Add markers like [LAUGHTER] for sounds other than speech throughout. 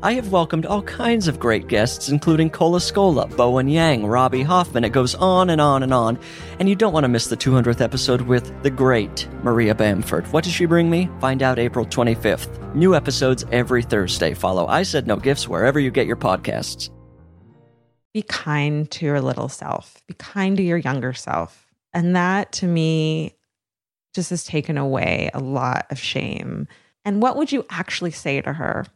I have welcomed all kinds of great guests, including Cola Scola, Bowen Yang, Robbie Hoffman. It goes on and on and on. And you don't want to miss the 200th episode with the great Maria Bamford. What does she bring me? Find out April 25th. New episodes every Thursday. Follow I Said No Gifts wherever you get your podcasts. Be kind to your little self, be kind to your younger self. And that to me just has taken away a lot of shame. And what would you actually say to her?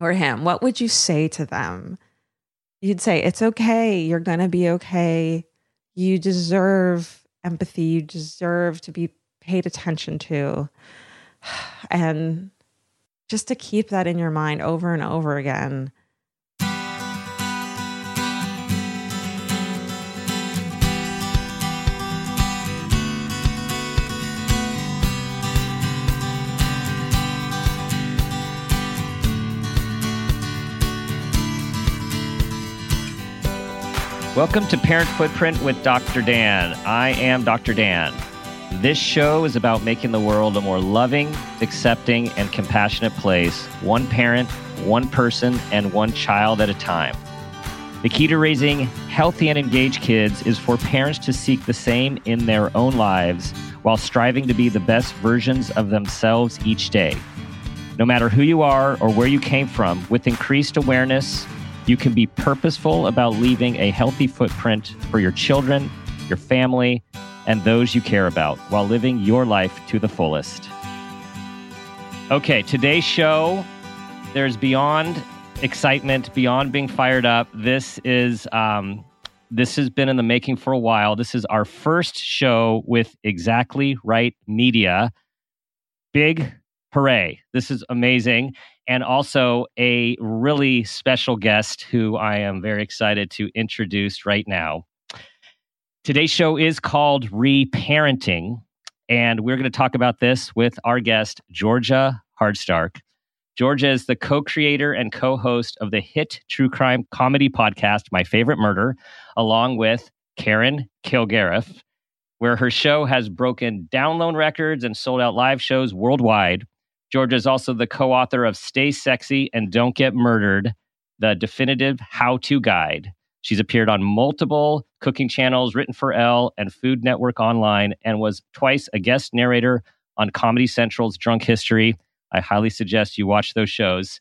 Or him, what would you say to them? You'd say, It's okay. You're going to be okay. You deserve empathy. You deserve to be paid attention to. [SIGHS] And just to keep that in your mind over and over again Welcome to Parent Footprint with Dr. Dan. I am Dr. Dan. This show is about making the world a more loving, accepting, and compassionate place, one parent, one person, and one child at a time. The key to raising healthy and engaged kids is for parents to seek the same in their own lives while striving to be the best versions of themselves each day. No matter who you are or where you came from, with increased awareness, you can be purposeful about leaving a healthy footprint for your children, your family, and those you care about while living your life to the fullest. Okay, today's show, there's beyond excitement, beyond being fired up. This is um, this has been in the making for a while. This is our first show with Exactly Right Media. Big hooray! This is amazing and also a really special guest who I am very excited to introduce right now. Today's show is called Reparenting, and we're going to talk about this with our guest, Georgia Hardstark. Georgia is the co creator and co host of the hit true crime comedy podcast, My Favorite Murder, along with Karen Kilgariff, where her show has broken download records and sold out live shows worldwide. Georgia is also the co author of Stay Sexy and Don't Get Murdered, the definitive how to guide. She's appeared on multiple cooking channels, written for Elle and Food Network Online, and was twice a guest narrator on Comedy Central's Drunk History. I highly suggest you watch those shows.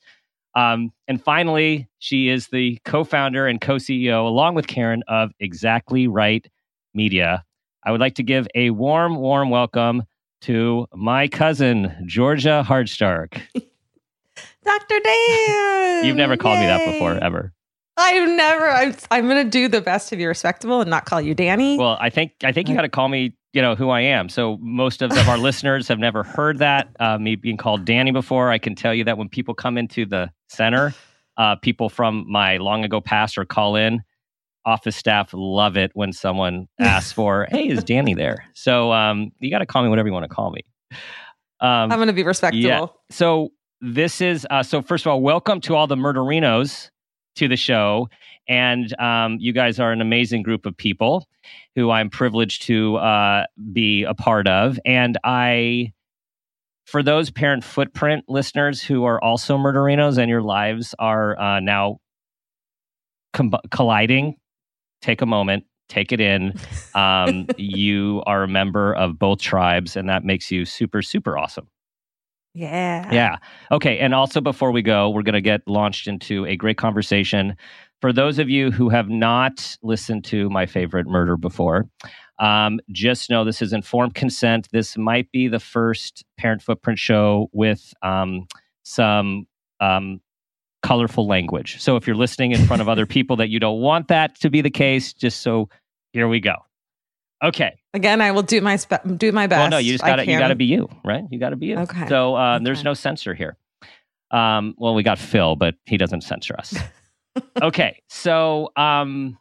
Um, and finally, she is the co founder and co CEO, along with Karen, of Exactly Right Media. I would like to give a warm, warm welcome to my cousin, Georgia Hardstark. [LAUGHS] Dr. Dan. You've never called Yay. me that before, ever. I've never. I'm, I'm going to do the best to be respectable and not call you Danny. Well, I think I think you got to call me. You know who I am. So most of, of our [LAUGHS] listeners have never heard that uh, me being called Danny before. I can tell you that when people come into the center, uh, people from my long ago past or call in, office staff love it when someone [LAUGHS] asks for, "Hey, is Danny there?" So um, you got to call me whatever you want to call me. Um, I'm going to be respectful. Yeah. So this is uh, so. First of all, welcome to all the murderinos to the show, and um, you guys are an amazing group of people who I'm privileged to uh, be a part of, and I. For those parent footprint listeners who are also murderinos and your lives are uh, now com- colliding take a moment, take it in. [LAUGHS] Um, you are a member of both tribes, and that makes you super, super awesome. Yeah. Yeah. Okay. And also, before we go, we're going to get launched into a great conversation. For those of you who have not listened to my favorite murder before, um, just know this is informed consent. This might be the first parent footprint show with um, some um, colorful language. So if you're listening in front of other [LAUGHS] [LAUGHS] people that you don't want that to be the case, just so here we go. Okay. Again, I will do my spe- do my best. Well, no, you just got to you got to be you, right? You got to be you. Okay. So uh, okay. there's no censor here. Um, well, we got Phil, but he doesn't censor us. [LAUGHS] okay. So, um,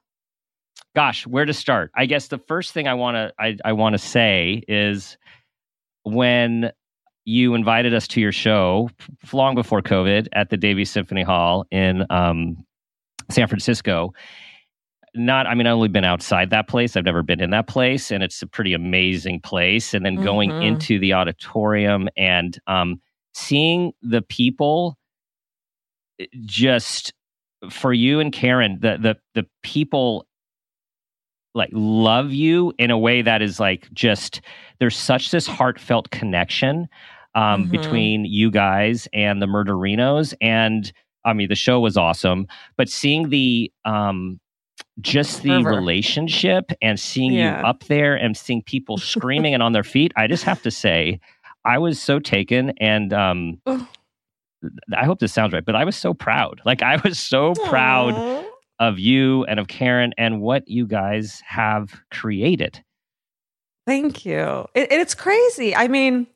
gosh, where to start? I guess the first thing I want to I, I want to say is when you invited us to your show long before COVID at the Davies Symphony Hall in um, San Francisco. Not, I mean, I've only been outside that place. I've never been in that place, and it's a pretty amazing place. And then going Mhm. into the auditorium and um, seeing the people eh, just for you and Karen, the the the people like love you in a way that is like just there's such this heartfelt connection um, Mhm. between you guys and the Murderinos, and I mean the show was awesome, but seeing the um, just the relationship and seeing Yeah. you up there and seeing people [LAUGHS] screaming and on their feet, I just have to say, I was so taken and um, I hope this sounds right, but I was so proud. Like I was so proud of you and of Karen and what you guys have created. Thank you. It, it's crazy. I mean,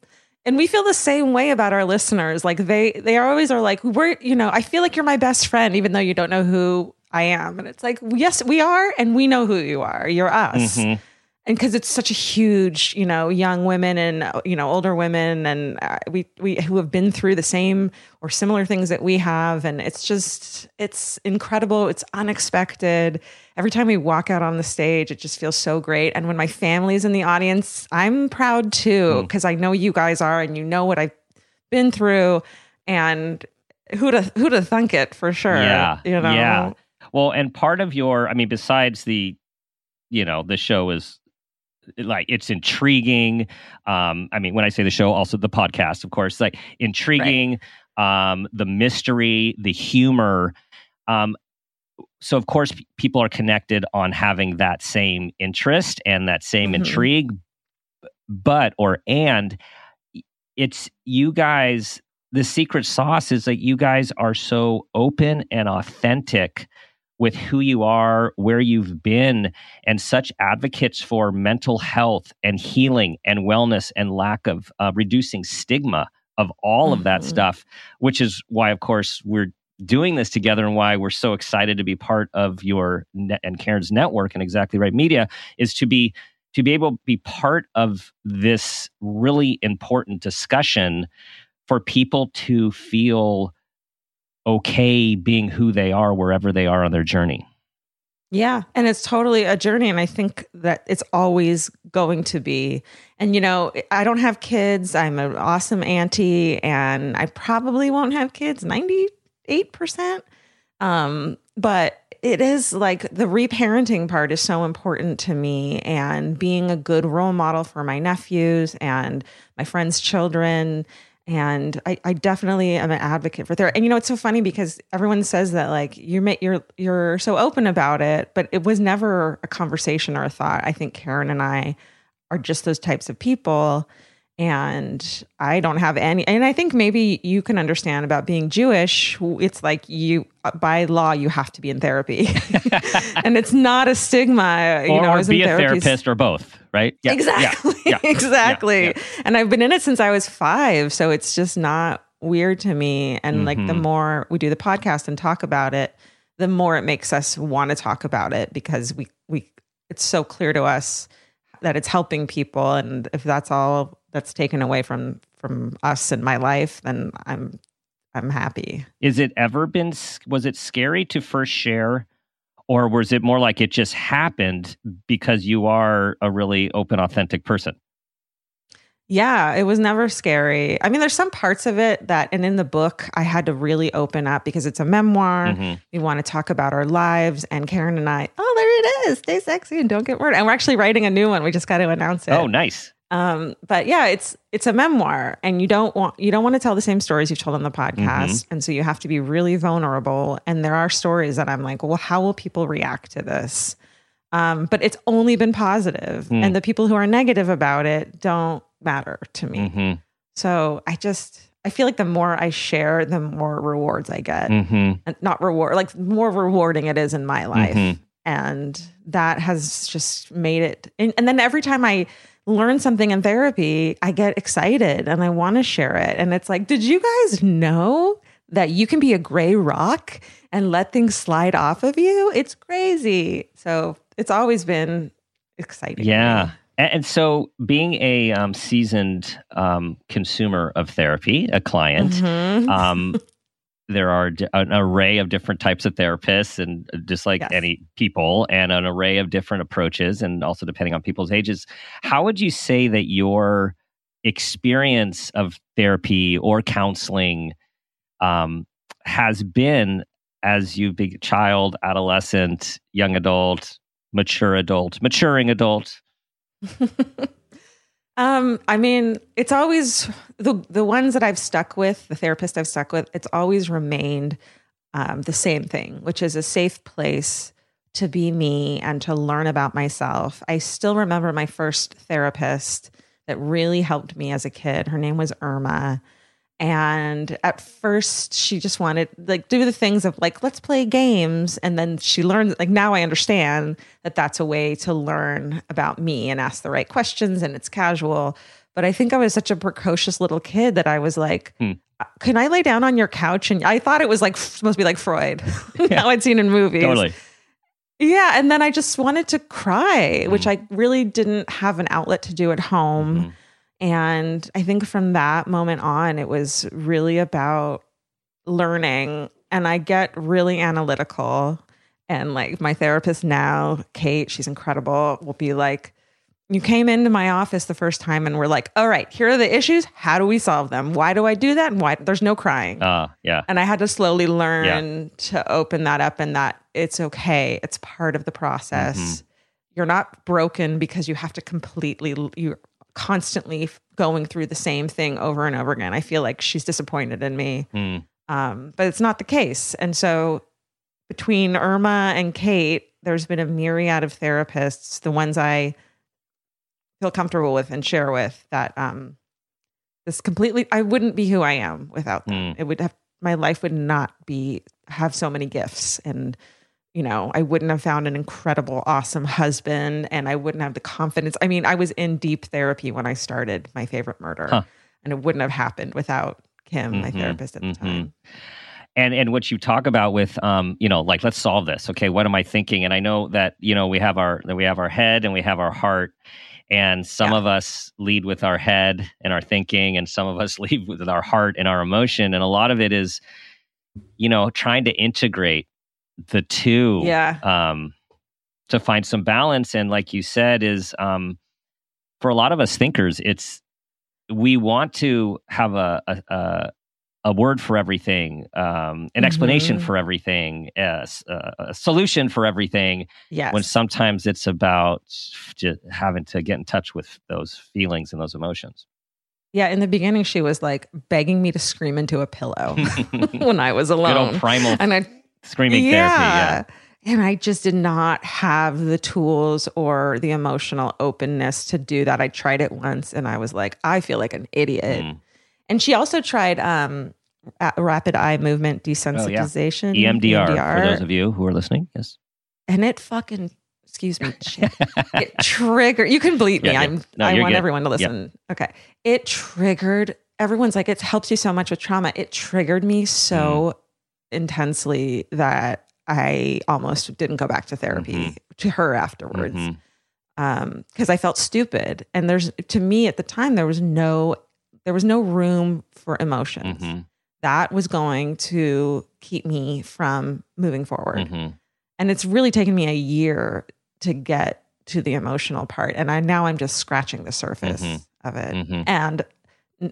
and we feel the same way about our listeners. Like they they always are like, we're, you know, I feel like you're my best friend, even though you don't know who I am. And it's like, yes, we are, and we know who you are. You're us. Mhm. And because it's such a huge you know young women and you know older women and uh, we we who have been through the same or similar things that we have. And it's just it's incredible. It's unexpected. Every time we walk out on the stage it just feels so great. And when my family's in the audience i'm proud too Mm. because i know you guys are and you know what i've been through. And who to who to thunk it for sure Yeah, you know? Yeah. Well, and part of your, I mean, besides the, you know, the show is like it's intriguing. Um, I mean, when I say the show, also the podcast, of course, like intriguing, um, the mystery, the humor. Um, so of course, p- people are connected on having that same interest and that same Mhm. intrigue. But or and it's you guys. The secret sauce is that you guys are so open and authentic with who you are, where you've been, and such advocates for mental health and healing and wellness and lack of uh, reducing stigma of all of that Mhm. stuff, which is why, of course, we're doing this together and why we're so excited to be part of your net and Karen's network and Exactly Right Media is to be to be able to be part of this really important discussion for people to feel okay being who they are wherever they are on their journey. Yeah. And it's totally a journey. And I think that it's always going to be. And, you know, I don't have kids. I'm an awesome auntie, and I probably won't have kids 98%. Um, but it is like the reparenting part is so important to me and being a good role model for my nephews and my friends' children and I, I definitely am an advocate for therapy. And you know, it's so funny because everyone says that like you're you're you're so open about it, but it was never a conversation or a thought. I think Karen and I are just those types of people, and I don't have any. And I think maybe you can understand about being Jewish. It's like you uh, by law you have to be in therapy, [LAUGHS] and it's not a stigma. You know, or be a therapist or both, right? Yeah, exactly. yeah, [LAUGHS] yeah, exactly. And I've been in it since I was five. So it's just not weird to me. And like the Mhm. more we do the podcast and talk about it, the more it makes us want to talk about it because we, we, it's so clear to us that it's helping people. And if that's all that's taken away from, from us and my life, then I'm, I'm happy. Is it ever been, was it scary to first share? Or was it more like it just happened because you are a really open, authentic person? Yeah, it was never scary. I mean, there's some parts of it that, and in the book, I had to really open up because it's a memoir. Mhm. We want to talk about our lives. And Karen and I, oh, there it is. Stay sexy and don't get murdered. And we're actually writing a new one. We just got to announce it. Oh, nice. Um, but yeah, it's it's a memoir, and you don't want you don't want to tell the same stories you've told on the podcast, and so you have to be really vulnerable. And there are stories that I'm like, well, how will people react to this? Um, but it's only been positive, Hmm. and the people who are negative about it don't matter to me. hmm So I just I feel like the more I share, the more rewards I get. hmm And not reward, like more rewarding it is in my life. Mhm. And that has just made it. And, and then every time I learn something in therapy, I get excited and I want to share it. And it's like, did you guys know that you can be a gray rock and let things slide off of you? It's crazy. So it's always been exciting. Yeah. And, so, being a um, seasoned um, consumer of therapy, a client, Mhm. um, [LAUGHS] there are d- an array of different types of therapists, and uh, just like Yes. any people, and an array of different approaches, and also depending on people's ages. How would you say that your experience of therapy or counseling um, has been as you've been child, adolescent, young adult, mature adult, maturing adult? [LAUGHS] um, I mean, it's always the the ones that I've stuck with, the therapist I've stuck with, it's always remained um, the same thing, which is a safe place to be me and to learn about myself. I still remember my first therapist that really helped me as a kid. Her name was Irma. And at first, she just wanted like do the things of like let's play games, and then she learned like now I understand that that's a way to learn about me and ask the right questions, and it's casual. But I think I was such a precocious little kid that I was like, Hmm. "Can I lay down on your couch?" And I thought it was like supposed to be like Freud. [LAUGHS] now I'd seen in movies. Totally. Yeah, and then I just wanted to cry, which Mm-hmm. I really didn't have an outlet to do at home. Mhm. And I think from that moment on, it was really about learning. And I get really analytical. And like my therapist now, Kate, she's incredible, will be like, You came into my office the first time and we're like, All right, here are the issues. How do we solve them? Why do I do that? And why there's no crying. Uh, yeah. And I had to slowly learn to open that up and that it's okay. It's part of the process. Mhm. You're not broken because you have to completely, you're constantly going through the same thing over and over again. I feel like she's disappointed in me, Mm. um, but it's not the case. And so between Irma and Kate, there's been a myriad of therapists, the ones I feel comfortable with and share with that um this completely I wouldn't be who I am without them. Mm. It would have my life would not be have so many gifts and you know, I wouldn't have found an incredible awesome husband and I wouldn't have the confidence. I mean, I was in deep therapy when I started my favorite murder Huh. and it wouldn't have happened without Kim, my Mhm, therapist at the mhm. time. and and what you talk about with um you know like let's solve this okay what am i thinking and i know that you know we have our that we have our head and we have our heart and some Yeah. of us lead with our head and our thinking and some of us [LAUGHS] lead with our heart and our emotion and a lot of it is you know trying to integrate the two Yeah. um to find some balance and like you said is um for a lot of us thinkers it's we want to have a a, a, a word for everything um an explanation Mhm. for everything a solution for everything Yes. when sometimes it's about just having to get in touch with those feelings and those emotions yeah, in the beginning she was like begging me to scream into a pillow [LAUGHS] [LAUGHS] when I was alone. primal and I screaming therapy yeah And I just did not have the tools or the emotional openness to do that. I tried it once and I was like, I feel like an idiot. Mm. And she also tried um, rapid eye movement desensitization. E emdr for those of you who are listening yes and it fucking, excuse me, shit, it triggered. You can bleep [LAUGHS] me. Yeah, yeah. I'm. No, I want good. everyone to listen. Okay. It triggered. Everyone's like, it helps you so much with trauma. It triggered me so Mm. Intensely that I almost didn't go back to therapy Mhm. to her afterwards Mhm. um because I felt stupid. And there's to me at the time there was no there was no room for emotions. Mhm. That was going to keep me from moving forward. Mhm. And it's really taken me a year to get to the emotional part. And I now I'm just scratching the surface Mhm. of it. Mhm. And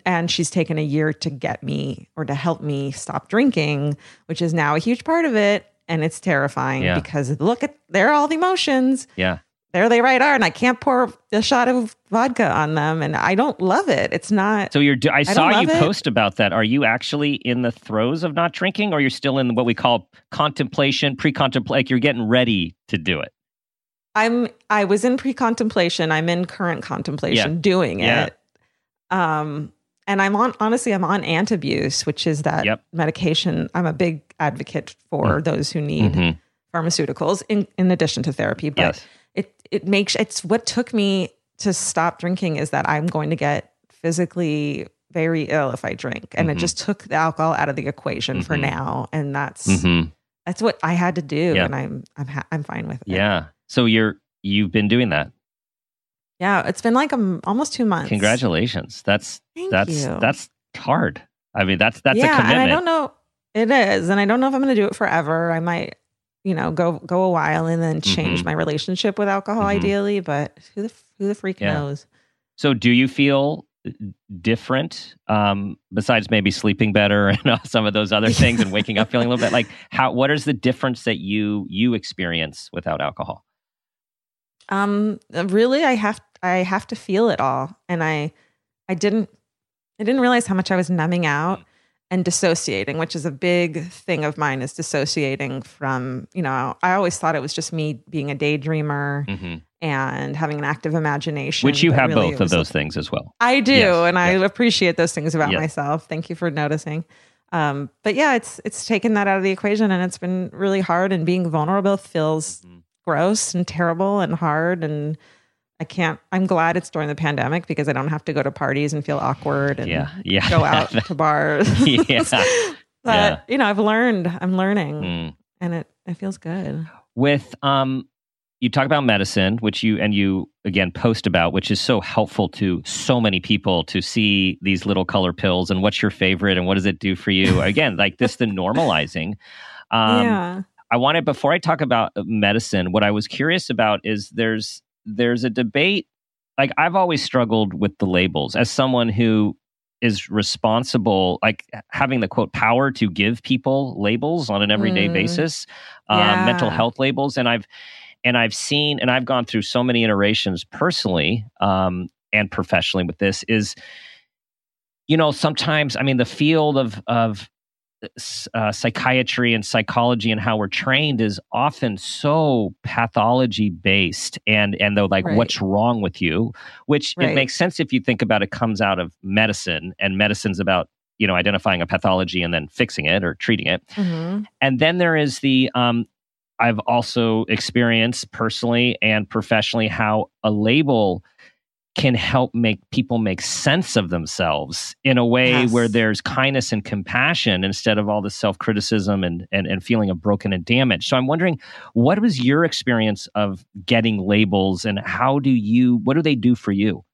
and she's taken a year to get me or to help me stop drinking, which is now a huge part of it. And it's terrifying Yeah. because look at there are all the emotions. yeah There they right are, and I can't pour a shot of vodka on them, and I don't love it. It's not. So you're. do- I don't saw you it. post about that. Are you actually in the throes of not drinking, or you're still in what we call contemplation, pre-contemplate? Like you're getting ready to do it. I'm. I was in pre-contemplation. I'm in current contemplation, doing Yeah. it. Um, and I'm on. Honestly, I'm on antabuse, which is that Yep. medication. I'm a big advocate for those who need Mhm. pharmaceuticals in in addition to therapy. But Yes. it it makes it's what took me to stop drinking is that I'm going to get physically very ill if I drink, and Mhm. it just took the alcohol out of the equation for Mhm. now, and that's Mhm. that's what I had to do, Yeah. and I'm I'm ha- I'm fine with it. Yeah. So you're you've been doing that. Yeah, it's been like a almost two months. Congratulations. That's Thank that's you. that's hard. I mean, that's that's yeah, a commitment. and I don't know. It is, and I don't know if I'm going to do it forever. I might, you know, go go a while and then change Mhm. my relationship with alcohol, Mhm. ideally. But who the who the freak Yeah. knows? So, do you feel different um, besides maybe sleeping better [LAUGHS] and uh, some of those other things and waking up feeling a little bit like how? What is the difference that you you experience without alcohol? Um, really, I have I have to feel it all, and I I didn't I didn't realize how much I was numbing out and dissociating, which is a big thing of mine. Is dissociating from you know I always thought it was just me being a daydreamer hmm and having an active imagination, Which you have really both of those things as well. I do, Yes, and I appreciate those things about Yes. myself. Thank you for noticing. Um, but yeah, it's it's taken that out of the equation, and it's been really hard. And being vulnerable feels Mhm. Gross and terrible and hard. And I can't. I'm glad it's during the pandemic because I don't have to go to parties and feel awkward and Yeah, yeah. go out [LAUGHS] to bars. [LAUGHS] Yeah, [LAUGHS] but yeah. you know, I've learned. I'm learning, Mm. and it it feels good. with um you talk about medicine which you and you again post about which is so helpful to so many people to see these little color pills and what's your favorite and what does it do for you again like this the normalizing um yeah. I wanted before i talk about medicine what i was curious about is there's there's a debate like i've always struggled with the labels as someone who is responsible like having the quote power to give people labels on an everyday Mm. basis um, Yeah. mental health labels and i've and i've seen and i've gone through so many iterations personally um, and professionally with this is you know sometimes i mean the field of of uh, psychiatry and psychology and how we're trained is often so pathology based and and though like Right. what's wrong with you which it makes sense if you think about it comes out of medicine and medicine's about you know identifying a pathology and then fixing it or treating it Mhm. and then there is the um I've also experienced personally and professionally how a label can help make people make sense of themselves in a way Yes. where there's kindness and compassion instead of all the self-criticism and, and and feeling of broken and damaged. So I'm wondering what was your experience of getting labels and how do you what do they do for you?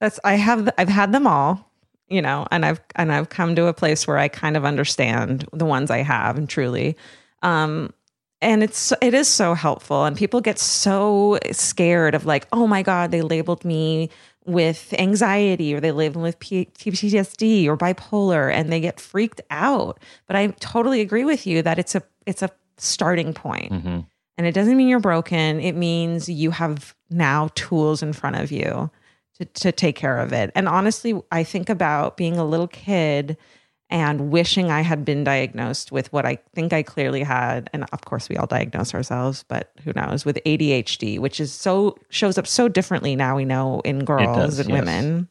That's I have I've had them all, you know, and I've and I've come to a place where I kind of understand the ones I have and truly. Um and it's it is so helpful and people get so scared of like, "Oh my god, they labeled me with anxiety or they labeled me with PTSD or bipolar and they get freaked out." But I totally agree with you that it's a it's a starting point. Mm-hmm. And it doesn't mean you're broken. It means you have now tools in front of you to, to take care of it. And honestly, I think about being a little kid and wishing I had been diagnosed with what I think I clearly had. And of course, we all diagnose ourselves, but who knows, with ADHD, which is so shows up so differently now we know in girls does, and yes. women.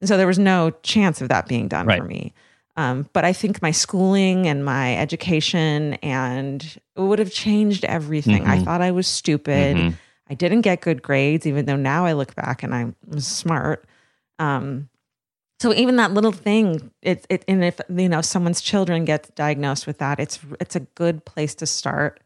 And so there was no chance of that being done Right. for me. Um, but I think my schooling and my education and it would have changed everything. I Mhm. thought I was stupid. Mhm. I didn't get good grades, even though now I look back and I was smart. Um, so even that little thing, it, it and if you know someone's children get diagnosed with that, it's it's a good place to start.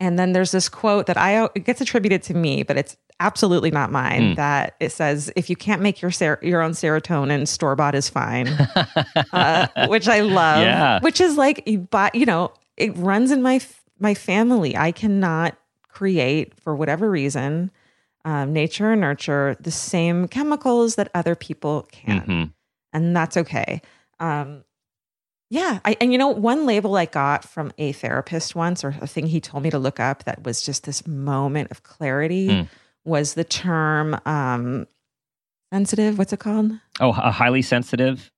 And then there's this quote that I it gets attributed to me, but it's absolutely not mine. Hmm. That it says, "If you can't make your ser- your own serotonin, store bought is fine," [LAUGHS] uh, which I love. Yeah. Which is like you buy, you know, it runs in my f- my family. I cannot create for whatever reason, um, nature and nurture the same chemicals that other people can Mhm. And that's okay. Um, yeah, I, and you know, one label I got from a therapist once, or a thing he told me to look up, that was just this moment of clarity, Mm. was the term um, sensitive. What's it called? Oh, a highly sensitive?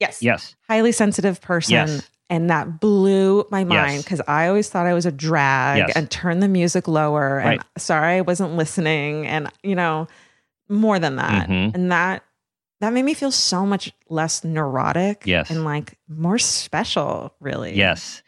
Yes, Yes. highly sensitive person. Yes. And that blew my mind Yes. because I always thought I was a drag Yes. and turn the music lower. And Right. sorry, I wasn't listening. And, you know, more than that. Mhm. And that, that made me feel so much less neurotic Yes. and like more special, really. Yes.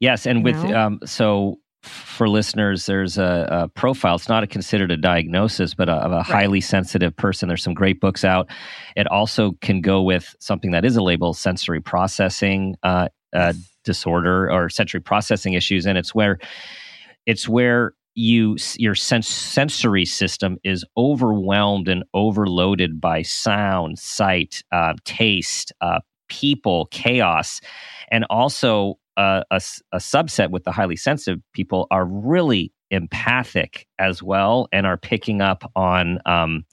Yes. And You with, um, so for listeners, there's a, a profile. It's not a, considered a diagnosis, but a, of a highly sensitive person. There's some great books out. It also can go with something that is a label sensory processing uh, uh, disorder or sensory processing issues. And it's where, it's where you your sense, sensory system is overwhelmed and overloaded by sound, sight, uh, taste, uh, people, chaos, and also uh, a, a subset with the highly sensitive people are really empathic as well and are picking up on um,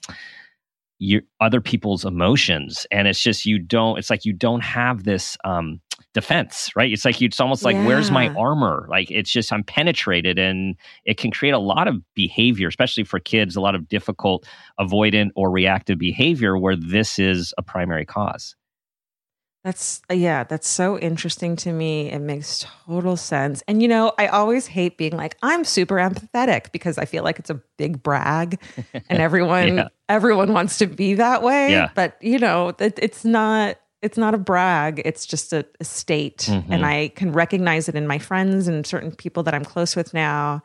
your other people's emotions. And it's just you don't it's like you don't have this um, defense right? It's like it's almost like yeah. where's my armor? Like it's just i'm penetrated and it can create a lot of behavior especially for kids a lot of difficult avoidant or reactive behavior where this is a primary cause that's uh, yeah, that's so interesting to me. It makes total sense. And you know, I always hate being like I'm super empathetic because I feel like it's a big brag [LAUGHS] and everyone yeah. everyone wants to be that way, yeah. but you know, it, it's not it's not a brag, it's just a, a state mm-hmm. and I can recognize it in my friends and certain people that I'm close with now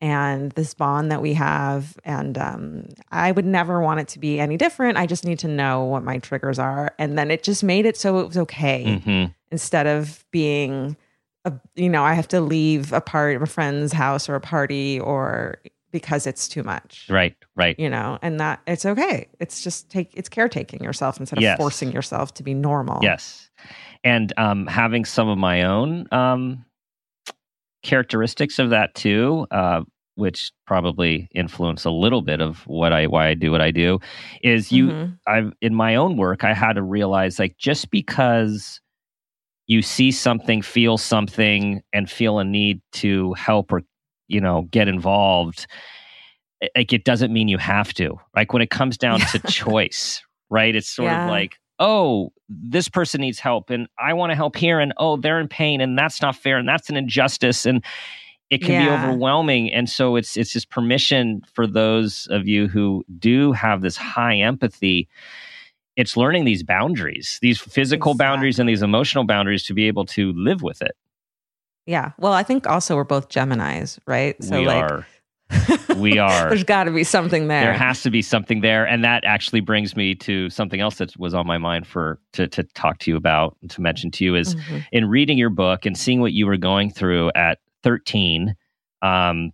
and this bond that we have. And um, I would never want it to be any different. I just need to know what my triggers are. And then it just made it so it was okay mm-hmm. instead of being, a, you know, I have to leave a part of a friend's house or a party or because it's too much. Right, right. You know, and that it's okay. It's just take it's caretaking yourself instead of yes. forcing yourself to be normal. Yes. And um, having some of my own um, characteristics of that too. Uh, which probably influence a little bit of what I why I do what I do, is you mm-hmm. I've in my own work I had to realize like just because you see something, feel something, and feel a need to help or you know get involved, like it doesn't mean you have to. Like when it comes down to [LAUGHS] choice, right? It's sort yeah. of like oh, this person needs help and I want to help here and oh, they're in pain and that's not fair and that's an injustice and it can yeah. be overwhelming and so it's it's just permission for those of you who do have this high empathy it's learning these boundaries these physical exactly. boundaries and these emotional boundaries to be able to live with it yeah well i think also we're both geminis right so we like are. We [LAUGHS] are there's got to be something there there has to be something there and that actually brings me to something else that was on my mind for to, to talk to you about to mention to you is mm-hmm. in reading your book and seeing what you were going through at 13 um,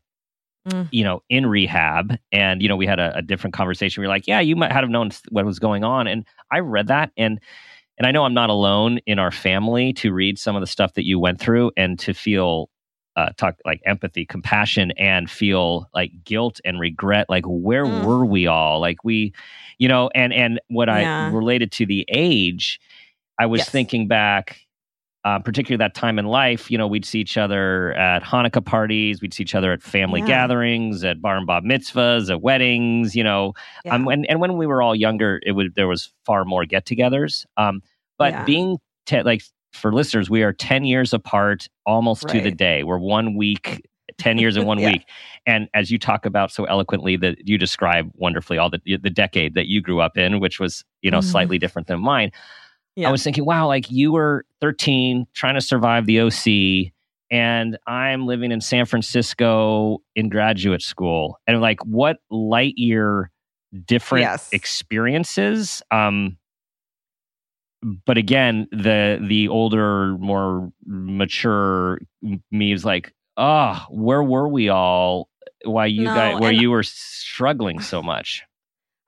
mm. you know in rehab and you know we had a, a different conversation we are like yeah you might have known what was going on and i read that and and i know i'm not alone in our family to read some of the stuff that you went through and to feel uh, talk like empathy compassion and feel like guilt and regret like where mm. were we all like we you know and and what yeah. i related to the age i was yes. thinking back uh, particularly that time in life, you know, we'd see each other at Hanukkah parties, we'd see each other at family yeah. gatherings, at bar and bar mitzvahs, at weddings, you know, yeah. um, and, and when we were all younger, it would there was far more get-togethers. Um, but being te- like for listeners, we are ten years apart, almost right. to the day. We're one week 10 years in [LAUGHS] one yeah. week. And as you talk about so eloquently that you describe wonderfully all the the decade that you grew up in, which was, you know, mm-hmm. slightly different than mine. Yeah. I was thinking, wow, like you were 13 trying to survive the OC, and I'm living in San Francisco in graduate school. And like, what light year different yes. experiences? Um, but again, the the older, more mature me is like, oh, where were we all? Why you no, guys? Where you were struggling so much?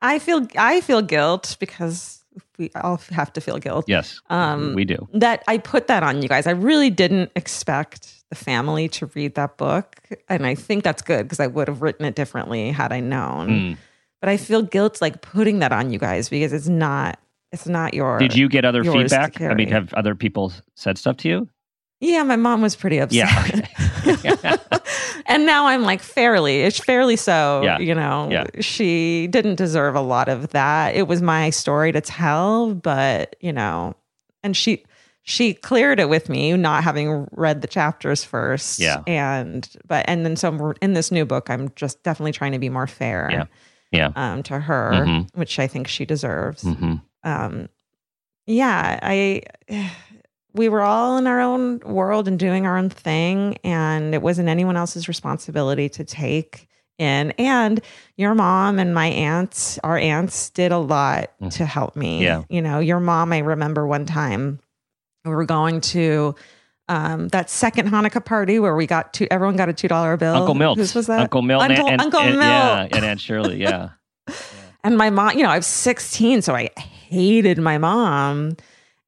I feel I feel guilt because we all have to feel guilt. Yes, um, we do. That I put that on you guys. I really didn't expect the family to read that book, and I think that's good because I would have written it differently had I known. Mm. But I feel guilt like putting that on you guys because it's not. It's not your. Did you get other feedback? I mean, have other people said stuff to you? Yeah, my mom was pretty upset. Yeah. [LAUGHS] and now I'm like fairly, it's fairly so. Yeah. You know, yeah. she didn't deserve a lot of that. It was my story to tell, but you know, and she she cleared it with me, not having read the chapters first. Yeah. And but and then so in this new book, I'm just definitely trying to be more fair. Yeah. Yeah. Um, to her, mm-hmm. which I think she deserves. Mm-hmm. Um, yeah, I [SIGHS] we were all in our own world and doing our own thing and it wasn't anyone else's responsibility to take in and your mom and my aunts our aunts did a lot mm. to help me yeah you know your mom i remember one time we were going to Um, that second Hanukkah party where we got two, everyone got a two dollar bill. Uncle Milt. Whose was that? Uncle Milt. Uncle, and, Uncle and, Milt. Yeah, and Aunt Shirley. [LAUGHS] Yeah. And my mom, you know, I was 16, so I hated my mom.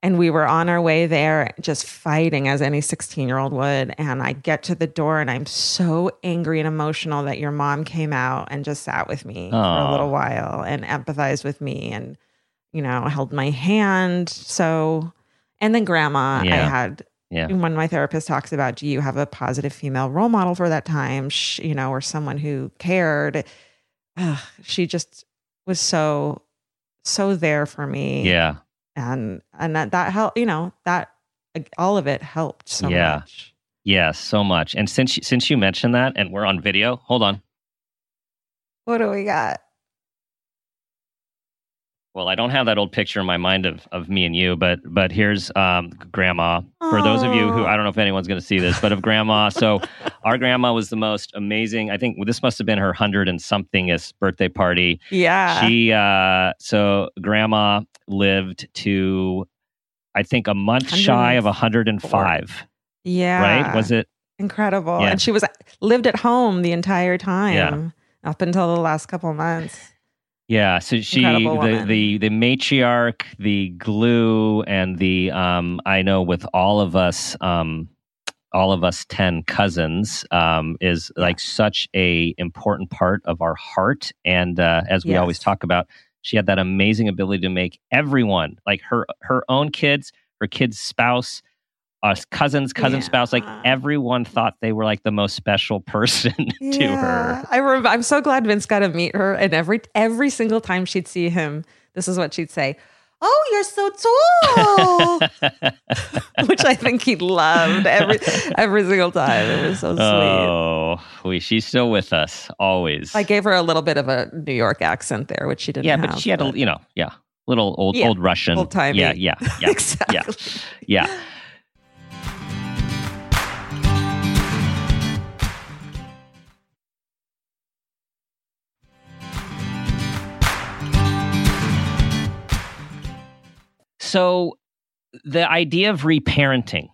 And we were on our way there, just fighting as any 16 year old would. And I get to the door and I'm so angry and emotional that your mom came out and just sat with me for a little while and empathized with me and, you know, held my hand. So, and then grandma, I had Yeah. when my therapist talks about do you have a positive female role model for that time sh- you know or someone who cared ugh, she just was so so there for me Yeah. and and that, that helped you know that all of it helped so much. Yeah. much Yes, so much. And since since you mentioned that, and we're on video, hold on. what do we got Well, I don't have that old picture in my mind of, of me and you, but but here's um, grandma. For those of you who I don't know if anyone's going to see this, but of grandma. So [LAUGHS] our grandma was the most amazing. I think this must have been her hundred and somethingest birthday party. yeah She uh, so grandma lived to, I think, a month shy of 105. yeah Right? Was it? incredible Yeah. and she was lived at home the entire time up until the last couple of months Yeah, so she the, the the matriarch, the glue, and the um I know with all of us um all of us 10 cousins um is like such a important part of our heart and uh as we Yes. always talk about she had that amazing ability to make everyone like her her own kids her kid's spouse us cousins cousin spouse like uh-huh. everyone thought they were like the most special [LAUGHS] person [LAUGHS] to her I remember. I'm so glad Vince got to meet her, and every every single time she'd see him, this is what she'd say: "Oh, you're so tall," [LAUGHS] which I think he loved every every single time. It was so sweet. Oh, we, she's still with us always. I gave her a little bit of a New York accent there, which she didn't. yeah, have, but she had a you know yeah little old Yeah, old Russian old-timey. Yeah, yeah, yeah, exactly. yeah. So, the idea of reparenting.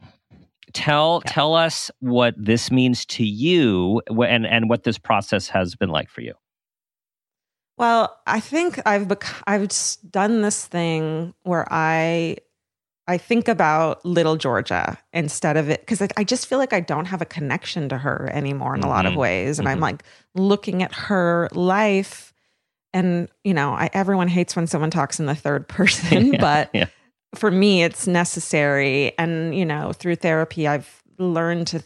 Tell Yeah. tell us what this means to you, and and what this process has been like for you. Well, I think I've bec- I've done this thing where I I think about little Georgia instead of it because I, I just feel like I don't have a connection to her anymore in a lot of Mhm. ways, and I'm Mhm. like looking at her life, and you know, I everyone hates when someone talks in the third [LAUGHS] person, [LAUGHS] Yeah, but yeah. For me, it's necessary, and you know, through therapy, I've learned to.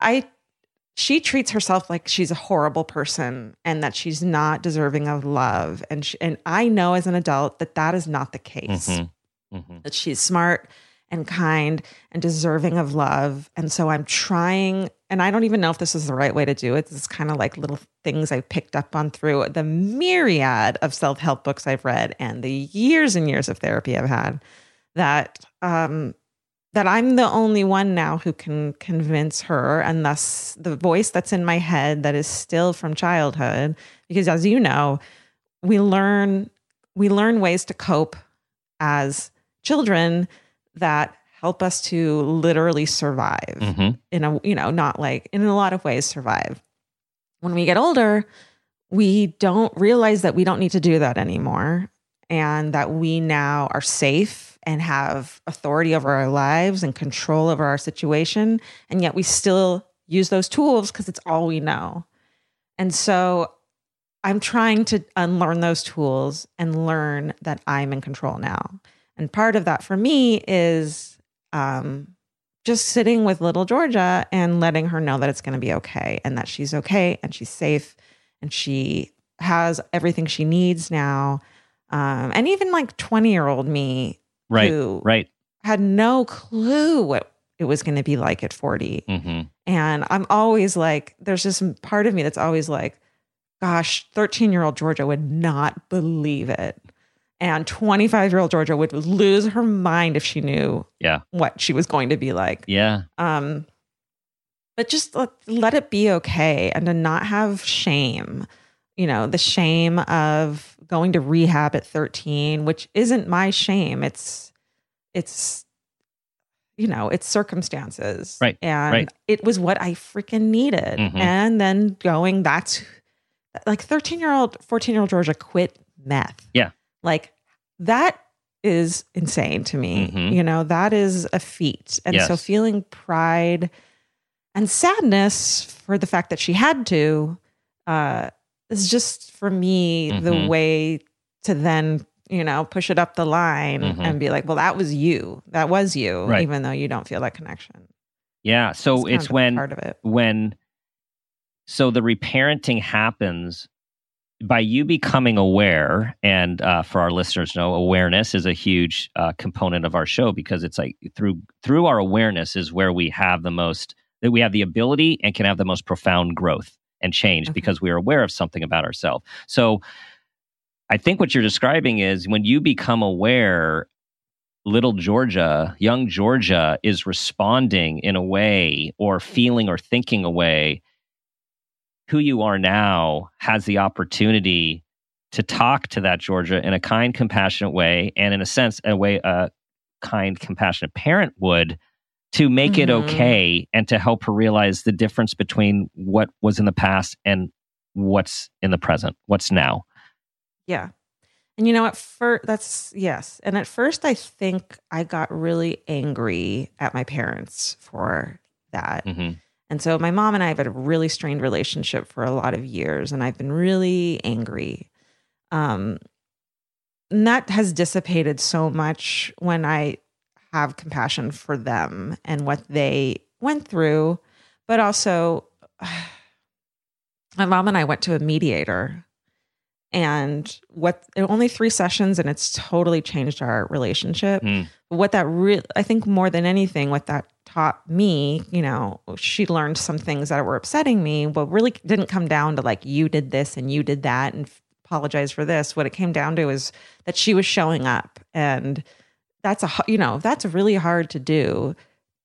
I she treats herself like she's a horrible person and that she's not deserving of love and she, and I know as an adult that that is not the case Mhm. Mhm. that she's smart and kind and deserving of love and so I'm trying and I don't even know if this is the right way to do it it's kind of like little things I've picked up on through the myriad of self-help books I've read and the years and years of therapy I've had that um that I'm the only one now who can convince her, and thus the voice that's in my head that is still from childhood. Because as you know, we learn we learn ways to cope as children that help us to literally survive Mhm. in a you know not like in a lot of ways survive. When we get older we don't realize that we don't need to do that anymore and that we now are safe and have authority over our lives and control over our situation. And yet we still use those tools because it's all we know. And so i'm trying to unlearn those tools and learn that i'm in control now and part of that for me is um, just sitting with little Georgia and letting her know that it's going to be okay and that she's okay and she's safe and she has everything she needs now. Um, and even like 20 year old me Right, who right. had no clue what it was going to be like at 40. hmm And I'm always like, there's this part of me that's always like, gosh, 13 year old Georgia would not believe it. And 25 year old Georgia would lose her mind if she knew Yeah, what she was going to be like. yeah, Um, but just let, let it be okay and to not have shame. You know, the shame of going to rehab at 13, which isn't my shame. It's, it's, you know, it's circumstances. Right, And right. it was what I freaking needed. Mhm. And then going, that's like 13 year old, 14 year old Georgia quit meth. Yeah. Like that is insane to me. Mhm. You know, that is a feat. And so feeling pride and sadness for the fact that she had to uh, is just for me the Mhm. way to then you know push it up the line Mhm. and be like well that was you that was you Right. even though you don't feel that connection Yeah. So kind it's when part of it when so the reparenting happens by you becoming aware and uh, for our listeners know awareness is a huge uh, component of our show because it's like through through our awareness is where we have the most that we have the ability and can have the most profound growth and change Okay. because we are aware of something about ourselves so i think what you're describing is when you become aware little Georgia, young Georgia is responding in a way or feeling or thinking a way, who you are now has the opportunity to talk to that Georgia in a kind, compassionate way, and in a sense, a way a kind, compassionate parent would to make it Mhm. okay and to help her realize the difference between what was in the past and what's in the present, what's now. yeah and you know at first that's yes and at first i think i got really angry at my parents for that hmm And so my mom and I have had a really strained relationship for a lot of years, and I've been really angry. Um, and that has dissipated so much when I have compassion for them and what they went through, but also [SIGHS] my mom and I went to a mediator. And what only three sessions, and it's totally changed our relationship. Mm. what that really i think more than anything what that taught me you know she learned some things that were upsetting me but really didn't come down to like you did this and you did that and apologize for this. What it came down to is that she was showing up and that's a you know that's really hard to do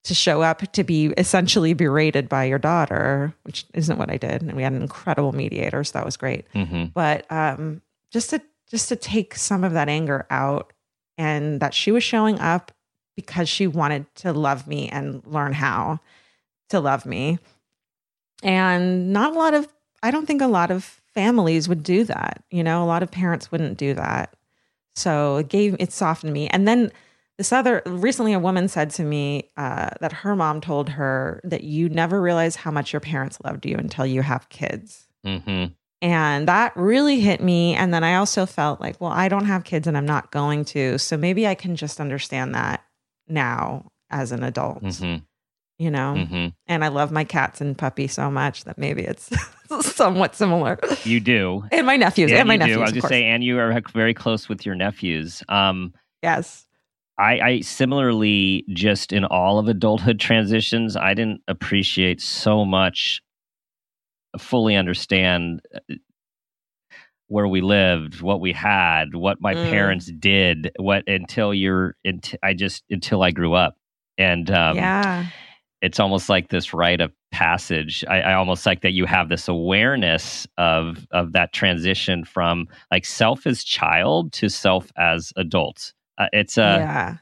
to show up to be essentially berated by your daughter which isn't what i did. And we had an incredible mediator so that was great. Hmm but um, just to just to take some of that anger out and that she was showing up because she wanted to love me and learn how to love me. And not a lot of i don't think a lot of families would do that you know? A lot of parents wouldn't do that. So it gave it softened me. And then this other recently a woman said to me uh, that her mom told her that you never realize how much your parents loved you until you have kids hmm and that really hit me. And then I also felt like, well, I don't have kids and I'm not going to. So maybe I can just understand that now as an adult, hmm you know? hmm And I love my cats and puppy so much that maybe it's [LAUGHS] somewhat similar. You do. And my nephews, Yeah, and my you nephews. do. I was gonna say, and you are very close with your nephews. Um, yes. I, I similarly just in all of adulthood [LAUGHS] transitions, I didn't appreciate so much, fully understand uh, where we lived, what we had, what my Mm. parents did, what until you're, unt- I just until I grew up, and um, yeah. it's almost like this rite of passage. I, I almost like that you have this awareness of of that transition from like self as child to self as adult. Uh, it's a yeah.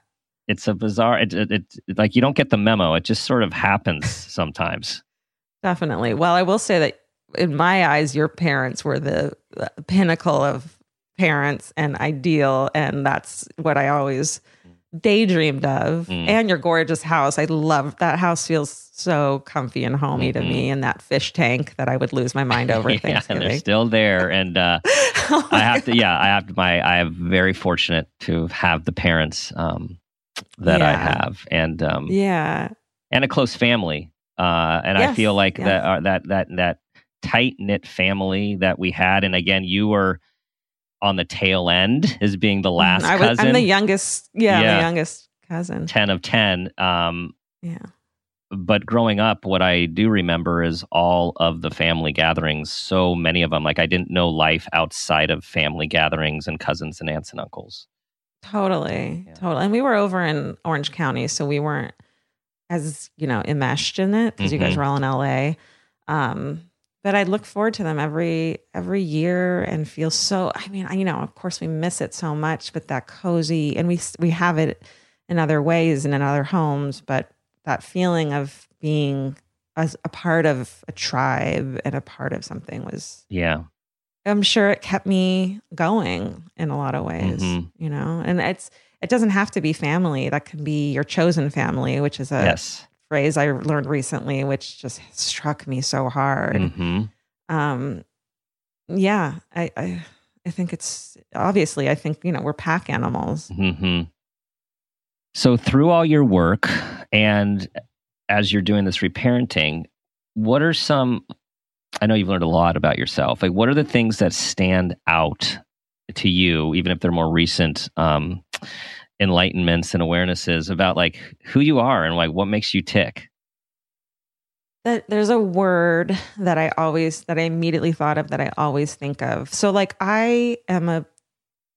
it's a bizarre. It, it, it like you don't get the memo. It just sort of happens [LAUGHS] sometimes. Definitely. Well, I will say that in my eyes, your parents were the, the pinnacle of parents and ideal. And that's what I always daydreamed of. Mm. And your gorgeous house. I love that house, feels so comfy and homey to Mhm. me. And that fish tank that I would lose my mind over [LAUGHS] yeah, they're still there, and uh, Oh [LAUGHS] I have to. Yeah, I have to. My I am very fortunate to have the parents um, that I have, and um, yeah. and a close family. Uh, and I feel like yes. that uh, that that that tight knit family that we had, and again, you were on the tail end as being the last Mm-hmm. I was, cousin, I'm the youngest. Yeah, Yeah. the youngest cousin. ten of ten. Um, Yeah. but growing up, what I do remember is all of the family gatherings. So many of them. Like I didn't know life outside of family gatherings and cousins and aunts and uncles. Totally. Yeah. Totally. And we were over in Orange County, so we weren't as, you know, enmeshed in it because you guys Mhm. were all in LA. Um, but I look forward to them every every year and feel so I mean, I, you know, of course we miss it so much, but that cozy and we we have it in other ways and in other homes, but that feeling of being as a part of a tribe and a part of something was Yeah. I'm sure it kept me going in a lot of ways, Mhm. you know. And it's it doesn't have to be family. That can be your chosen family, which is a yes. Phrase I learned recently, which just struck me so hard. hmm Um, yeah, I, I I think it's obviously I think you know we're pack animals. hmm So, through all your work and as you're doing this reparenting, what are some? I know you've learned a lot about yourself. Like, what are the things that stand out to you, even if they're more recent um, enlightenments and awarenesses about like who you are and like what makes you tick? That there's a word that I always that I immediately thought of that I always think of. So like I am a,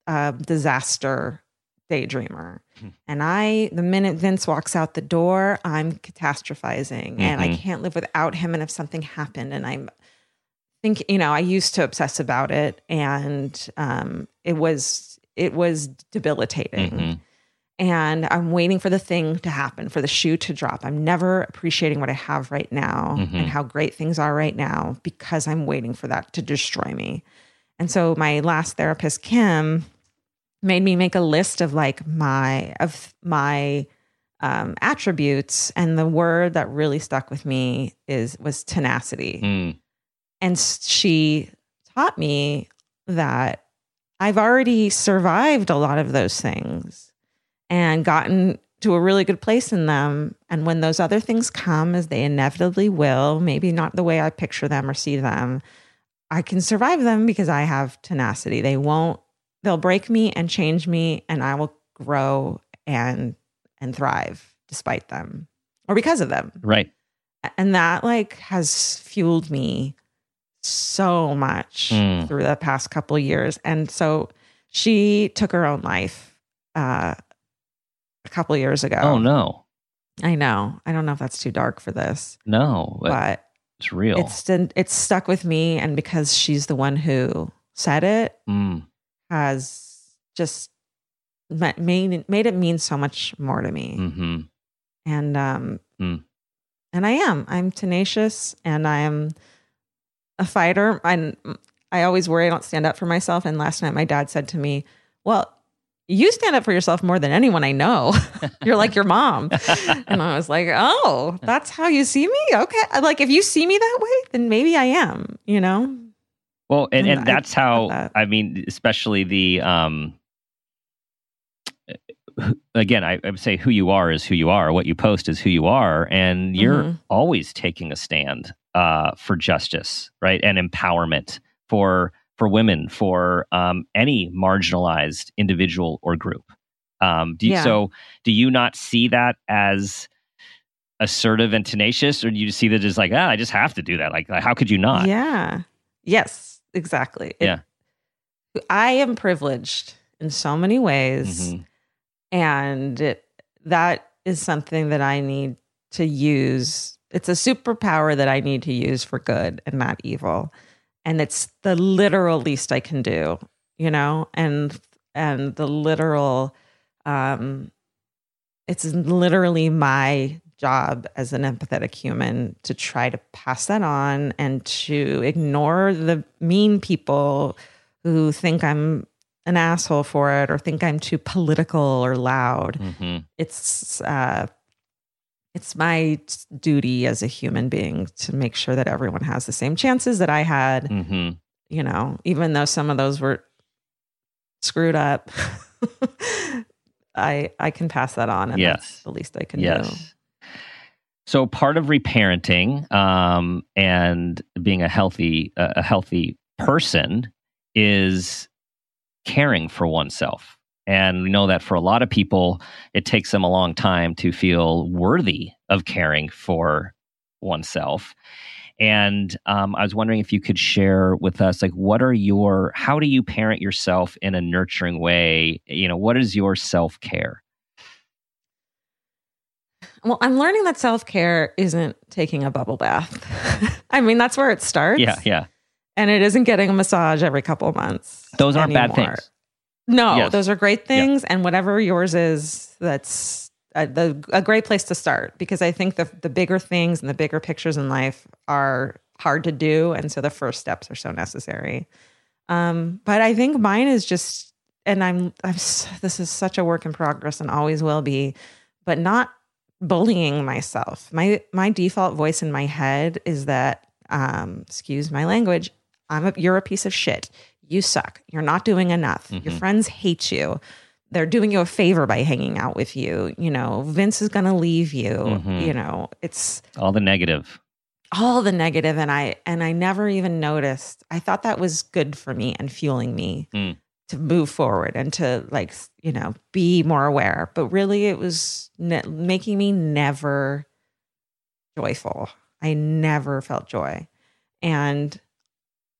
a disaster daydreamer. Hmm. And I, the minute Vince walks out the door, I'm catastrophizing and I Mhm. can't live without him. And if something happened and I'm think, you know, I used to obsess about it and um, it was, it was debilitating. Mhm. And I'm waiting for the thing to happen, for the shoe to drop. I'm never appreciating what I have right now Mhm. and how great things are right now because I'm waiting for that to destroy me. And so my last therapist, Kim, made me make a list of like my of my um, attributes, and the word that really stuck with me is was tenacity. Mm. And she taught me that I've already survived a lot of those things and gotten to a really good place in them. And when those other things come, as they inevitably will, maybe not the way I picture them or see them, I can survive them because I have tenacity. They won't, they'll break me and change me, and I will grow and and thrive despite them or because of them Right. and that like has fueled me so much Mm. through the past couple of years and so she took her own life uh a couple years ago Oh, no. i know i don't know if that's too dark for this No. But but it's real. it's it's stuck with me and because she's the one who said it Mm. has just made made it mean so much more to me hmm and um Mm. and i am i'm tenacious and i am a fighter and i always worry i don't stand up for myself and last night my dad said to me well you stand up for yourself more than anyone i know. [LAUGHS] You're like your mom. And i was like oh that's how you see me? Okay. Like if you see me that way then maybe i am you know? Well, and, And and I that's how that. I mean, especially the um again, I, I would say who you are is who you are. What you post is who you are, and you're Mhm. always taking a stand uh, for justice, right, and empowerment for for women, for um, any marginalized individual or group. Um, do you, Yeah. So, do you not see that as assertive and tenacious, or do you see that as like, ah, I just have to do that? Like, how could you not? Yeah. Yes, exactly. It- Yeah. I am privileged in so many ways. Mhm. And it, that is something that I need to use. It's a superpower that I need to use for good and not evil. And it's the literal least I can do, you know, and and the literal um it's literally my job as an empathetic human to try to pass that on and to ignore the mean people who think I'm an asshole for it or think I'm too political or loud. Mhm. It's uh it's my duty as a human being to make sure that everyone has the same chances that I had, Mhm. you know, even though some of those were screwed up. [LAUGHS] I I can pass that on and Yes. that's the least I can do. So part of reparenting um, and being a healthy a a healthy person is caring for oneself. And we know that for a lot of people, it takes them a long time to feel worthy of caring for oneself. And um, I was wondering if you could share with us, like, what are your, how do you parent yourself in a nurturing way? You know, what is your self care? Well, I'm learning that self care isn't taking a bubble bath. [LAUGHS] I mean, that's where it starts. Yeah, yeah. And it isn't getting a massage every couple of months. Those aren't bad things. No, Yes. those are great things, and whatever yours is, that's a, the, a great place to start because I think the the bigger things and the bigger pictures in life are hard to do, and so the first steps are so necessary. Um, but I think mine is just, and I'm, I'm this is such a work in progress and always will be, but not bullying myself. My my default voice in my head is that, um, excuse my language, I'm a, you're a piece of shit. You suck. You're not doing enough. Your Mhm. friends hate you. They're doing you a favor by hanging out with you. You know, Vince is going to leave you. Mhm. You know, it's All the negative. all the negative and I and I never even noticed. I thought that was good for me and fueling me Mm. to move forward and to like, you know, be more aware. But really it was ne- making me never joyful. I never felt joy. And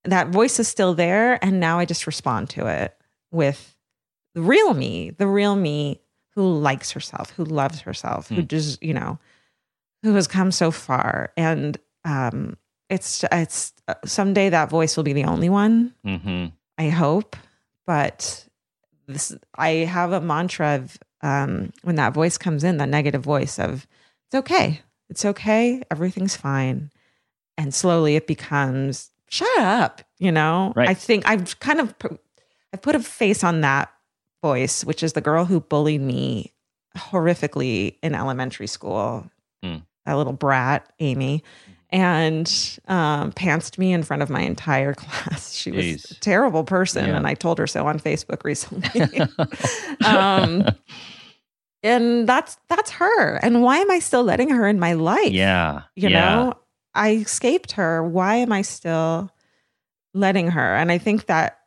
that voice is still there and now I just respond to it with the real me, the real me who likes herself, who loves herself, who Hmm. just, you know, who has come so far. And um it's it's uh, someday that voice will be the only one hmm i hope. But this i have a mantra of um when that voice comes in that negative voice of it's okay. It's okay. Everything's fine. And slowly it becomes shut up you know Right. i think i've kind of i've put a face on that voice which is the girl who bullied me horrifically in elementary school Hmm. that little brat amy and um, pantsed me in front of my entire [LAUGHS] class. She was Jeez. a terrible person, Yeah. and I told her so on Facebook recently. [LAUGHS] [LAUGHS] um, and that's that's her. And why am I still letting her in my life? yeah. you yeah. know, I escaped her. Why am I still letting her? And I think that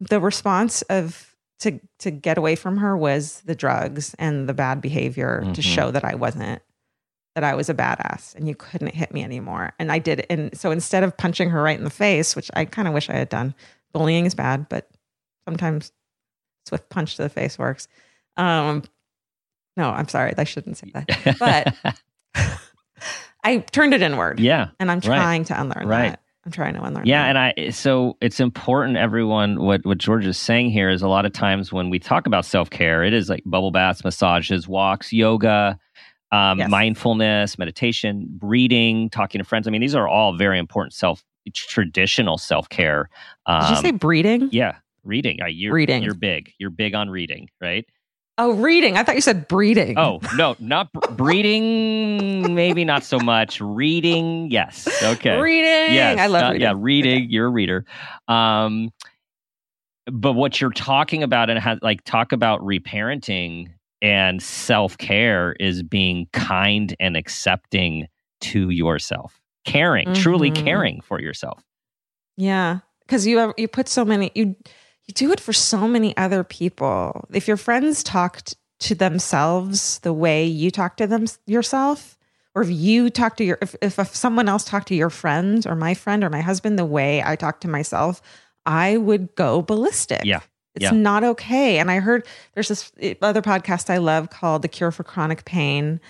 the response of to to get away from her was the drugs and the bad behavior to Mhm. show that I wasn't that I was a badass and you couldn't hit me anymore. And I did and so instead of punching her right in the face, which I kind of wish I had done, bullying is bad, but sometimes swift punch to the face works. Um no, I'm sorry, I shouldn't say that. But [LAUGHS] [LAUGHS] I turned it inward yeah. and I'm Right. trying to unlearn Right. that. I'm trying to unlearn Yeah, that. and I so it's important everyone what what George is saying here is a lot of times when we talk about self-care, it is like bubble baths, massages, walks, yoga, um, Yes. mindfulness, meditation, reading, talking to friends. I mean, these are all very important self traditional self-care. Um, Did you say breeding? yeah, reading. Uh, you're, Reading. You're big. You're big on reading, right? Oh, reading. I thought you said breeding. Oh, no, not br- breeding, maybe not so much. Reading, yes. Okay. reading. Yes, I love uh, reading. Yeah, reading. You're a reader. Um, but what you're talking about and has like talk about reparenting and self care is being kind and accepting to yourself, caring, truly Mhm. caring for yourself. Yeah, because you have, you put so many you you do it for so many other people. If your friends talked to themselves the way you talk to them yourself, or if you talk to your if, if someone else talked to your friend or my friend or my husband the way I talk to myself, I would go ballistic. Yeah, It's yeah. not okay. And I heard there's this other podcast I love called The Cure for Chronic Pain.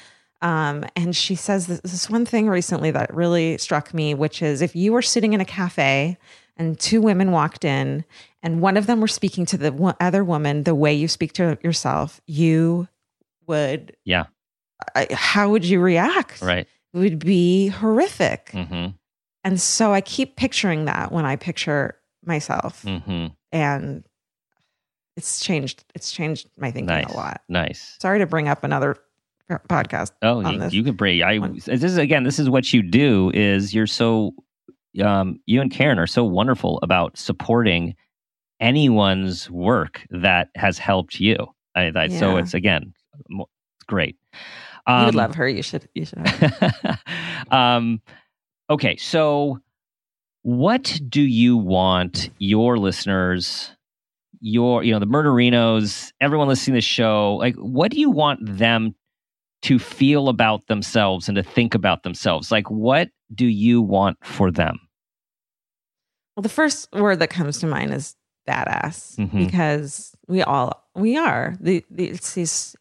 Um, and she says this, this one thing recently that really struck me, which is if you were sitting in a cafe and two women walked in and one of them were speaking to the other woman the way you speak to yourself, you would, Yeah. I, how would you react? Right. It would be horrific. hmm And so I keep picturing that when I picture myself hmm and it's changed it's changed my thinking Nice. a lot Nice. sorry to bring up another podcast Oh, you, you could bring. I one. this is again. This is what you do. Is you're so, um, you and Karen are so wonderful about supporting anyone's work that has helped you. I, I, So it's again, it's great. you would Um, love her you should you should [LAUGHS] um, okay, so what do you want your listeners, your you know the murderinos, everyone listening to the show, like what do you want them to feel about themselves and to think about themselves? Like what do you want for them? well the first word that comes to mind is badass Mhm. because we all we are the, the it's these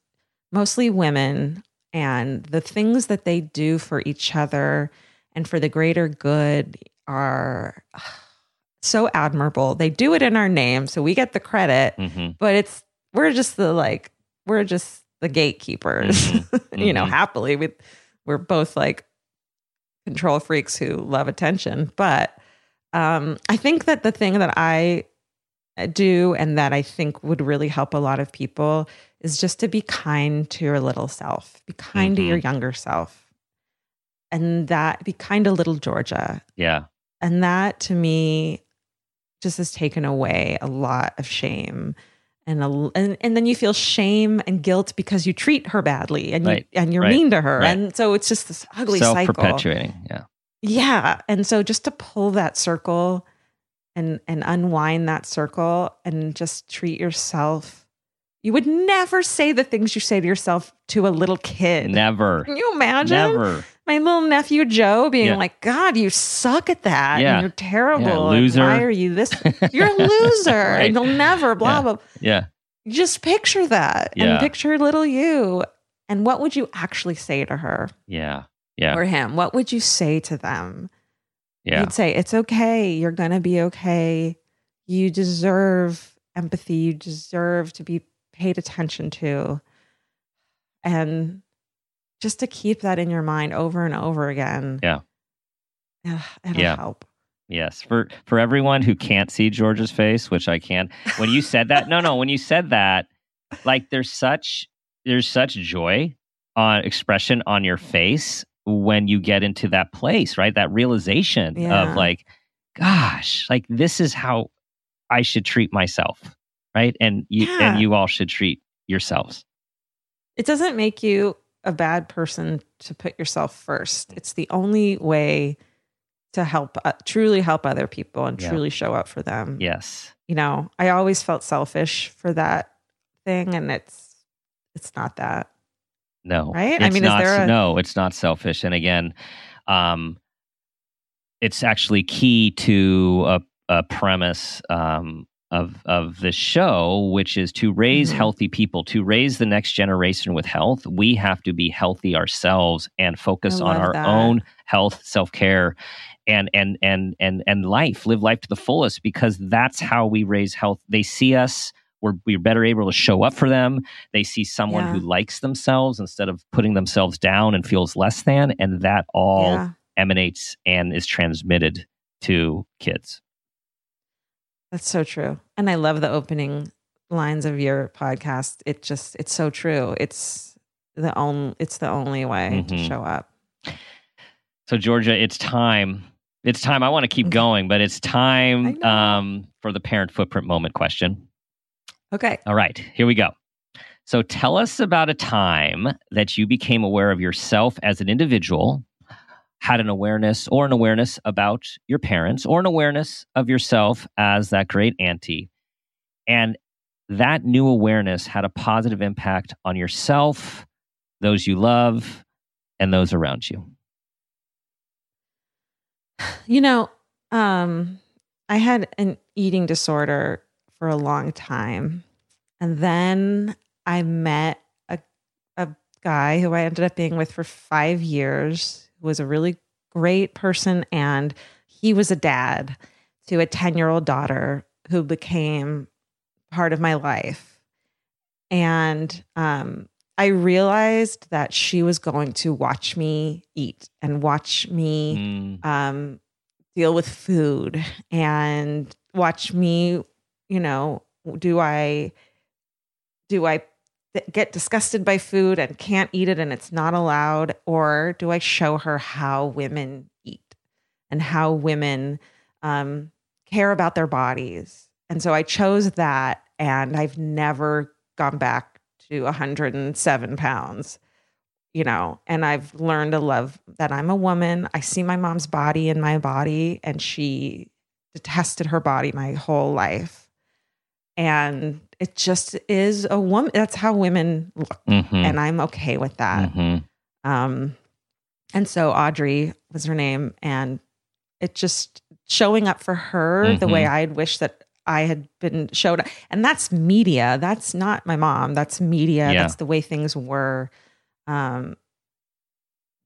mostly women and the things that they do for each other and for the greater good are so admirable. They do it in our name, so we get the credit, hmm but it's we're just the like we're just the gatekeepers. Mhm. [LAUGHS] you know, Mhm. happily we we're both like control freaks who love attention, but um I think that the thing that I do and that I think would really help a lot of people is just to be kind to your little self. Be kind to Mhm. your younger self. And that be kind to little Georgia. Yeah. And that to me just has taken away a lot of shame. And, a, and and then you feel shame and guilt because you treat her badly and you and you're right, mean to her right. and so it's just this ugly cycle. perpetuating. Yeah. Yeah. And so just to pull that circle and and unwind that circle and just treat yourself. You would never say the things you say to yourself to a little kid. Never. Can you imagine? Never. My little nephew Joe being Yeah. like, God, you suck at that. Yeah. And you're terrible. Yeah, and loser." why are you this? [LAUGHS] You're a loser. Right. And you'll never, blah, Yeah. blah. Yeah. Just picture that Yeah. and picture little you. And what would you actually say to her Yeah. Yeah. or him? What would you say to them? Yeah. You'd say, It's okay. You're going to be okay. You deserve empathy. You deserve to be paid attention to. And just to keep that in your mind over and over again. Yeah. It'll Yeah. help. Yes, for for everyone who can't see George's face, which I can't. When you said that, no, no, when you said that, like there's such there's such joy on expression on your face when you get into that place, right? That realization Yeah. of like, gosh, like this is how I should treat myself, right? And you Yeah. and you all should treat yourselves. It doesn't make you a bad person to put yourself first. It's the only way to help, uh, truly help other people and Yeah. truly show up for them. Yes. You know, I always felt selfish for that thing, and it's it's not that. No. Right? I It's mean, is there a- no, it's not selfish. And again, um, it's actually key to a, a premise um, of of this show, which is to raise Mhm. healthy people, to raise the next generation with health. We have to be healthy ourselves and focus on our that. own health, self care, and and and and and life. Live life to the fullest because that's how we raise health. They see us. We're, we're better able to show up for them. They see someone Yeah. who likes themselves instead of putting themselves down and feels less than. And that all yeah, emanates and is transmitted to kids. That's so true. And I love the opening lines of your podcast. It just it's so true. It's the only it's the only way to Mhm. show up. So, Georgia, it's time. It's time. I want to keep going, but it's time um, for the parent footprint moment question. Okay. All right, here we go. So, tell us about a time that you became aware of yourself as an individual, had an awareness or an awareness about your parents, or an awareness of yourself as that great auntie. And that new awareness had a positive impact on yourself, those you love, and those around you. [SIGHS] You know, um, I had an eating disorder for a long time. And then I met a, a guy who I ended up being with for five years, who was a really great person. And he was a dad to a 10 year old daughter who became part of my life. And um, I realized that she was going to watch me eat and watch me Mm, um, deal with food and watch me, you know, do I do I th- get disgusted by food and can't eat it and it's not allowed, or do I show her how women eat and how women um, care about their bodies? And so I chose that, and I've never gone back to 107 pounds you know, and I've learned to love that I'm a woman. I see my mom's body in my body, and she detested her body my whole life. And it just is a woman. That's how women look. mhm, And I'm okay with that. mhm. Um, and so Audrey was her name, and it just showing up for her the way I'd wish that I had been showed up. And that's media. That's not my mom. That's media. Yeah. That's the way things were. Um,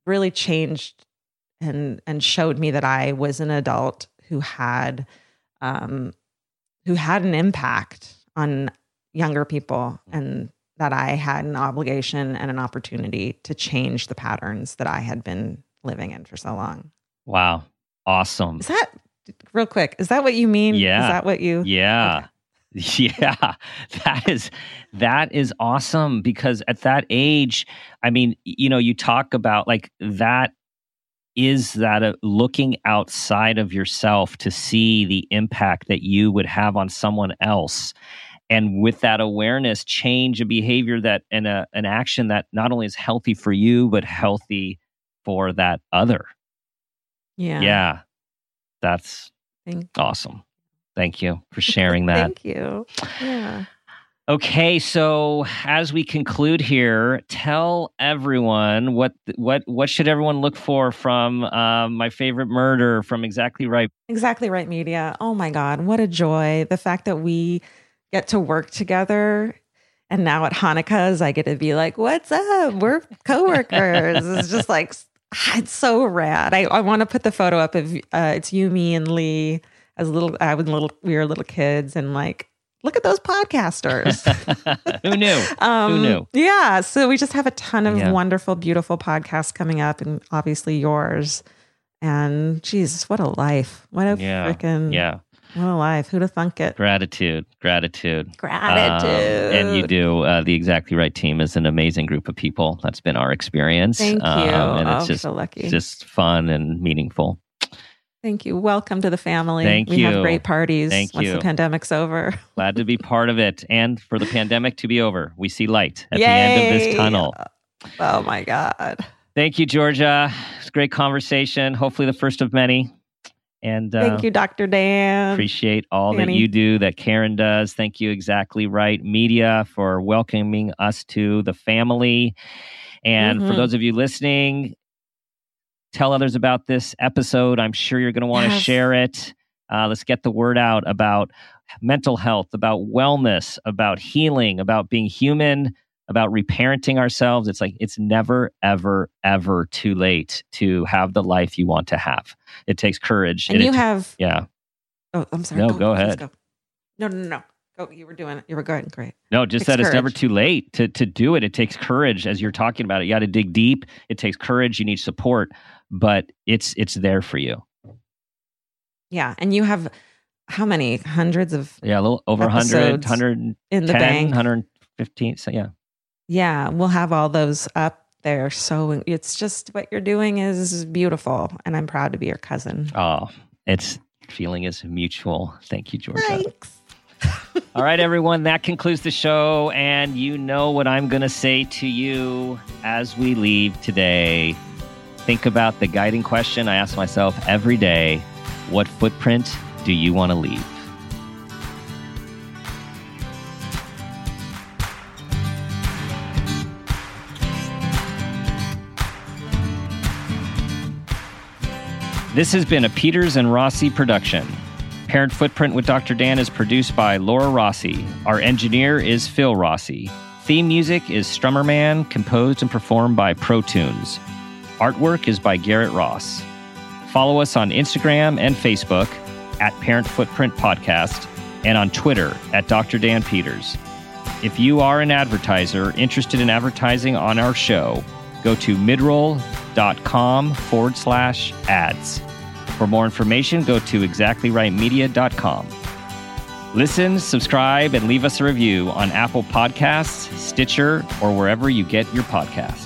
really changed and and showed me that I was an adult who had um, who had an impact on younger people and that I had an obligation and an opportunity to change the patterns that I had been living in for so long. Wow. Awesome. Is that real quick? Is that what you mean? Yeah. Is that what you? Yeah. Okay. [LAUGHS] Yeah. That is that is awesome because at that age, I mean, you know, you talk about like that is that a, looking outside of yourself to see the impact that you would have on someone else and with that awareness change a behavior that and a, an action that not only is healthy for you but healthy for that other. Yeah. Yeah. That's Thank awesome. Thank you for sharing that. [LAUGHS] Thank you. Yeah. Okay, so as we conclude here, tell everyone what what what should everyone look for from uh, my favorite murder from Exactly Right. Exactly Right Media. Oh my God, what a joy! The fact that we get to work together. And now at Hanukkah's, I get to be like, what's up? We're coworkers. it's just [LAUGHS] like, it's so rad. I, I want to put the photo up of uh, it's you, me, and Lee as little, I was little, we were little kids and like, look at those podcasters. [LAUGHS] Who knew? [LAUGHS] Um, Who knew? Yeah. So we just have a ton of yeah. wonderful, beautiful podcasts coming up and obviously yours. And Jesus, what a life. What a yeah. freaking yeah. What a life. Who'd have thunk it? Gratitude. Gratitude. Gratitude. Um, and you do. Uh, the Exactly Right team is an amazing group of people. That's been our experience. Thank you. Um, and it's oh, just, so lucky. just fun and meaningful. Thank you. Welcome to the family. Thank we you. have great parties Thank once you. the pandemic's over. [LAUGHS] Glad to be part of it and for the pandemic to be over. We see light at Yay. the end of this tunnel. Oh my God. Thank you, Georgia. It's a great conversation. Hopefully, the first of many. And uh, thank you, Dr. Dan. Appreciate all Danny. that you do, that Karen does. Thank you, Exactly Right Media, for welcoming us to the family. And mm-hmm. for those of you listening, tell others about this episode. I'm sure you're going to want to yes. share it. Uh, let's get the word out about mental health, about wellness, about healing, about being human, about reparenting ourselves. It's like it's never, ever, ever too late to have the life you want to have. It takes courage. And, you it, have, yeah. Oh, I'm sorry. No, go, go ahead. Go. No, no, no. Go. You were doing it. You were going great. No, just that courage. it's never too late to to do it. It takes courage, as you're talking about it. You got to dig deep. It takes courage. You need support, but it's it's there for you. Yeah, and you have how many hundreds of yeah, a little over 100, 110, in the bank, 115. So yeah, yeah, we'll have all those up there. So it's just what you're doing is beautiful. And I'm proud to be your cousin. Oh, it's feeling is mutual. Thank you, Georgia. Thanks. [LAUGHS] all right, everyone, that concludes the show. And you know what I'm going to say to you as we leave today. Think about the guiding question I ask myself every day What footprint do you want to leave? This has been a Peters and Rossi production. Parent Footprint with Dr. Dan is produced by Laura Rossi. Our engineer is Phil Rossi. Theme music is Strummerman, composed and performed by Pro Tunes. Artwork is by Garrett Ross. Follow us on Instagram and Facebook at Parent Footprint Podcast and on Twitter at Dr. Dan Peters. If you are an advertiser interested in advertising on our show, go to midroll.com forward slash ads. For more information, go to exactlyrightmedia.com. Listen, subscribe, and leave us a review on Apple Podcasts, Stitcher, or wherever you get your podcasts.